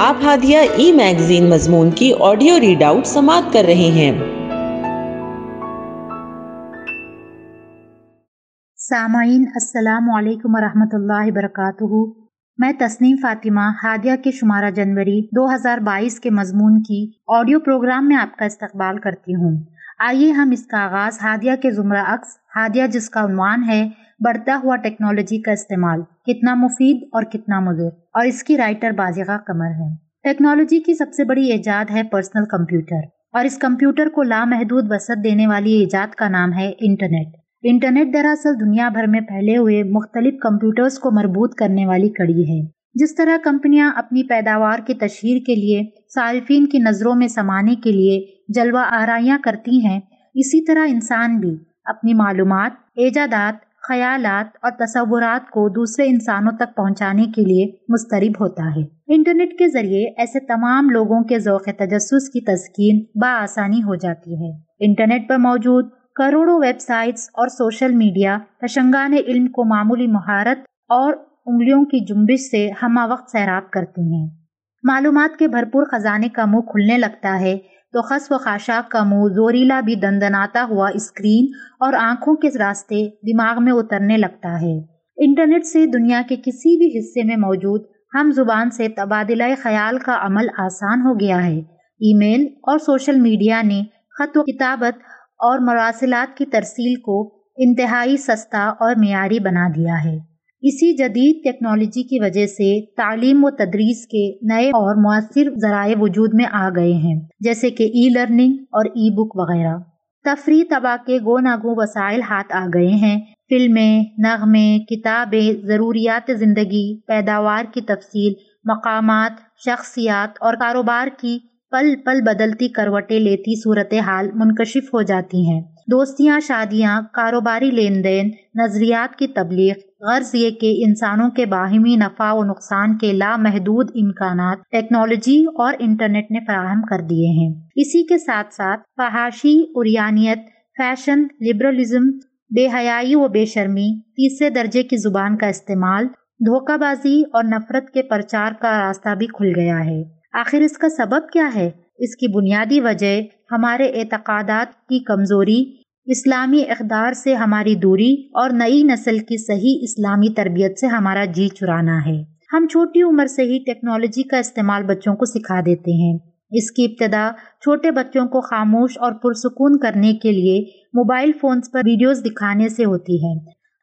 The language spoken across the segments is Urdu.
آپ ہادیہ ای میگزین مضمون کی آڈیو ریڈ آؤٹ سماعت کر رہے ہیں۔ سامعین، السلام علیکم ورحمۃ اللہ وبرکاتہ۔ میں تسنیم فاطمہ، ہادیہ کے شمارہ جنوری دو ہزار بائیس کے مضمون کی آڈیو پروگرام میں آپ کا استقبال کرتی ہوں۔ آئیے ہم اس کا آغاز ہادیہ کے زمرہ عکس، ہادیہ جس کا عنوان ہے بڑھتا ہوا ٹیکنالوجی کا استعمال کتنا مفید اور کتنا مضر۔ اور اس کی رائٹر بازیغہ کمر ہے ٹیکنالوجی کی سب سے بڑی ایجاد ہے پرسنل کمپیوٹر۔ اور اس کمپیوٹر کو لامحدود وسط دینے والی ایجاد کا نام ہے انٹرنیٹ۔ انٹرنیٹ دراصل دنیا بھر میں پھیلے ہوئے مختلف کمپیوٹرز کو مربوط کرنے والی کڑی ہے۔ جس طرح کمپنیاں اپنی پیداوار کی تشہیر کے لیے، صارفین کی نظروں میں سمانے کے لیے جلوہ آرائیاں کرتی ہیں، اسی طرح انسان بھی اپنی معلومات، ایجادات خیالات اور تصورات کو دوسرے انسانوں تک پہنچانے کے لیے مسترب ہوتا ہے۔ انٹرنیٹ کے ذریعے ایسے تمام لوگوں کے ذوق تجسس کی تسکین بآسانی ہو جاتی ہے۔ انٹرنیٹ پر موجود کروڑوں ویب سائٹس اور سوشل میڈیا تشنگان علم کو معمولی مہارت اور انگلیوں کی جنبش سے ہمہ وقت سیراب کرتی ہیں۔ معلومات کے بھرپور خزانے کا منہ کھلنے لگتا ہے تو خس و خاشاک کا منہ زوریلا بھی دندناتا ہوا اسکرین اور آنکھوں کے راستے دماغ میں اترنے لگتا ہے۔ انٹرنیٹ سے دنیا کے کسی بھی حصے میں موجود ہم زبان سے تبادلہ خیال کا عمل آسان ہو گیا ہے۔ ای میل اور سوشل میڈیا نے خط و کتابت اور مراسلات کی ترسیل کو انتہائی سستا اور معیاری بنا دیا ہے۔ اسی جدید ٹیکنالوجی کی وجہ سے تعلیم و تدریس کے نئے اور مؤثر ذرائع وجود میں آ گئے ہیں، جیسے کہ ای لرننگ اور ای بک وغیرہ۔ تفریح تباہ کے گو ناگو وسائل ہاتھ آ گئے ہیں۔ فلمیں، نغمے، کتابیں، ضروریات زندگی، پیداوار کی تفصیل، مقامات، شخصیات اور کاروبار کی پل پل بدلتی کروٹیں لیتی صورتحال منکشف ہو جاتی ہیں۔ دوستیاں، شادیاں، کاروباری لین دین، نظریات کی تبلیغ غرض یہ کہ انسانوں کے باہمی نفع و نقصان کے لامحدود امکانات ٹیکنالوجی اور انٹرنیٹ نے فراہم کر دیے ہیں۔ اسی کے ساتھ ساتھ فحاشی، اریانیت، فیشن لبرلزم بے حیائی و بے شرمی، تیسرے درجے کی زبان کا استعمال، دھوکہ بازی اور نفرت کے پرچار کا راستہ بھی کھل گیا ہے۔ آخر اس کا سبب کیا ہے؟ اس کی بنیادی وجہ ہمارے اعتقادات کی کمزوری اسلامی اقدار سے ہماری دوری اور نئی نسل کی صحیح اسلامی تربیت سے ہمارا جی چرانا ہے۔ ہم چھوٹی عمر سے ہی ٹیکنالوجی کا استعمال بچوں کو سکھا دیتے ہیں۔ اس کی ابتدا چھوٹے بچوں کو خاموش اور پرسکون کرنے کے لیے موبائل فونز پر ویڈیوز دکھانے سے ہوتی ہے۔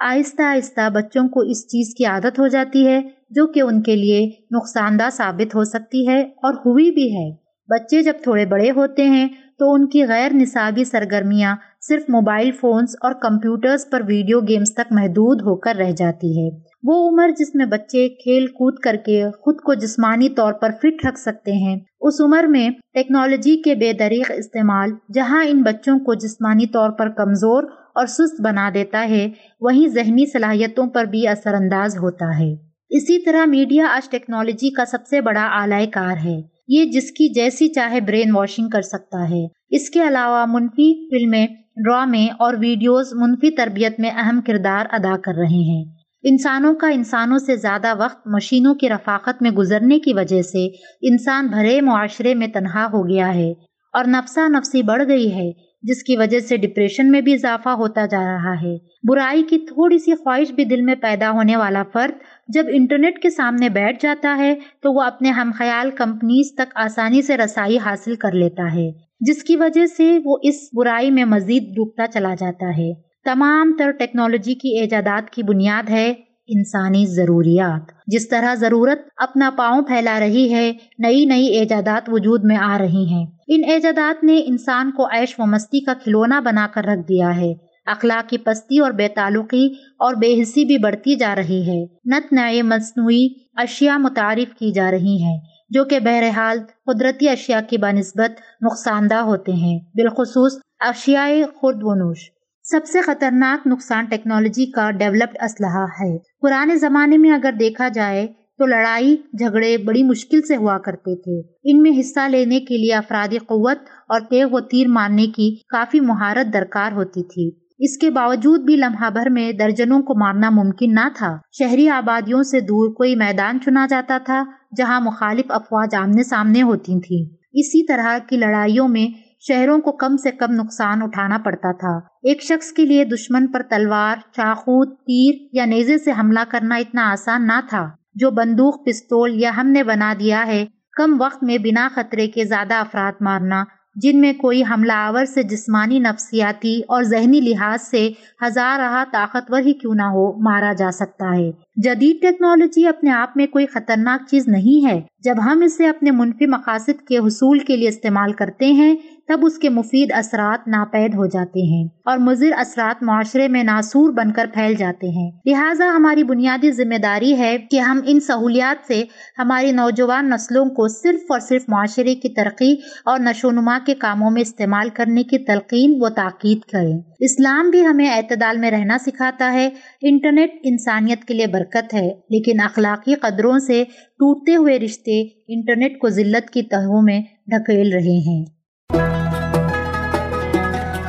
آہستہ آہستہ بچوں کو اس چیز کی عادت ہو جاتی ہے جو کہ ان کے لیے نقصان دہ ثابت ہو سکتی ہے اور ہوئی بھی ہے۔ بچے جب تھوڑے بڑے ہوتے ہیں تو ان کی غیر نصابی سرگرمیاں صرف موبائل فونز اور کمپیوٹرز پر ویڈیو گیمز تک محدود ہو کر رہ جاتی ہے۔ وہ عمر جس میں بچے کھیل کود کر کے خود کو جسمانی طور پر فٹ رکھ سکتے ہیں، اس عمر میں ٹیکنالوجی کے بے دریغ استعمال جہاں ان بچوں کو جسمانی طور پر کمزور اور سست بنا دیتا ہے، وہیں ذہنی صلاحیتوں پر بھی اثر انداز ہوتا ہے۔ اسی طرح میڈیا آج ٹیکنالوجی کا سب سے بڑا اعلی کار ہے۔ یہ جس کی جیسی چاہے برین واشنگ کر سکتا ہے۔ اس کے علاوہ منفی فلمیں، ڈرامے اور ویڈیوز منفی تربیت میں اہم کردار ادا کر رہے ہیں۔ انسانوں کا انسانوں سے زیادہ وقت مشینوں کی رفاقت میں گزرنے کی وجہ سے انسان بھرے معاشرے میں تنہا ہو گیا ہے اور نفسا نفسی بڑھ گئی ہے۔ جس کی وجہ سے ڈپریشن میں بھی اضافہ ہوتا جا رہا ہے۔ برائی کی تھوڑی سی خواہش بھی دل میں پیدا ہونے والا فرد جب انٹرنیٹ کے سامنے بیٹھ جاتا ہے تو وہ اپنے ہم خیال کمپنیز تک آسانی سے رسائی حاصل کر لیتا ہے، جس کی وجہ سے وہ اس برائی میں مزید ڈوبتا چلا جاتا ہے۔ تمام تر ٹیکنالوجی کی ایجادات کی بنیاد ہے انسانی ضروریات۔ جس طرح ضرورت اپنا پاؤں پھیلا رہی ہے، نئی نئی ایجادات وجود میں آ رہی ہیں۔ ان ایجادات نے انسان کو عیش و مستی کا کھلونا بنا کر رکھ دیا ہے۔ اخلاق کی پستی اور بے تعلقی اور بے حصی بھی بڑھتی جا رہی ہے۔ نت نئے مصنوعی اشیاء متعارف کی جا رہی ہیں، جو کہ بہرحال قدرتی اشیاء کی بنسبت نقصان دہ ہوتے ہیں۔ بالخصوص اشیاء خرد و نوش۔ سب سے خطرناک نقصان ٹیکنالوجی کا ڈیولپڈ اسلحہ ہے۔ پرانے زمانے میں اگر دیکھا جائے تو لڑائی، جھگڑے بڑی مشکل سے ہوا کرتے تھے۔ ان میں حصہ لینے کے لیے افرادی قوت اور تیغ و تیر مارنے کی کافی مہارت درکار ہوتی تھی۔ اس کے باوجود بھی لمحہ بھر میں درجنوں کو مارنا ممکن نہ تھا۔ شہری آبادیوں سے دور کوئی میدان چنا جاتا تھا جہاں مخالف افواج آمنے سامنے ہوتی تھیں۔ اسی طرح کی لڑائیوں میں شہروں کو کم سے کم نقصان اٹھانا پڑتا تھا۔ ایک شخص کے لیے دشمن پر تلوار، چاقو، تیر یا نیزے سے حملہ کرنا اتنا آسان نہ تھا۔ جو بندوق، پستول یا ہم نے بنا دیا ہے، کم وقت میں بنا خطرے کے زیادہ افراد مارنا، جن میں کوئی حملہ آور سے جسمانی، نفسیاتی اور ذہنی لحاظ سے ہزار رہا طاقتور ہی کیوں نہ ہو مارا جا سکتا ہے۔ جدید ٹیکنالوجی اپنے آپ میں کوئی خطرناک چیز نہیں ہے۔ جب ہم اسے اپنے منفی مقاصد کے حصول کے لیے استعمال کرتے ہیں تب اس کے مفید اثرات ناپید ہو جاتے ہیں اور مضر اثرات معاشرے میں ناسور بن کر پھیل جاتے ہیں۔ لہٰذا ہماری بنیادی ذمہ داری ہے کہ ہم ان سہولیات سے ہماری نوجوان نسلوں کو صرف اور صرف معاشرے کی ترقی اور نشو نما کے کاموں میں استعمال کرنے کی تلقین و تاکید کریں۔ اسلام بھی ہمیں اعتدال میں رہنا سکھاتا ہے۔ انٹرنیٹ انسانیت کے لیے برکت ہے، لیکن اخلاقی قدروں سے ٹوٹتے ہوئے رشتے انٹرنیٹ کو ذلت کی تہوں میں ڈھکیل رہے ہیں۔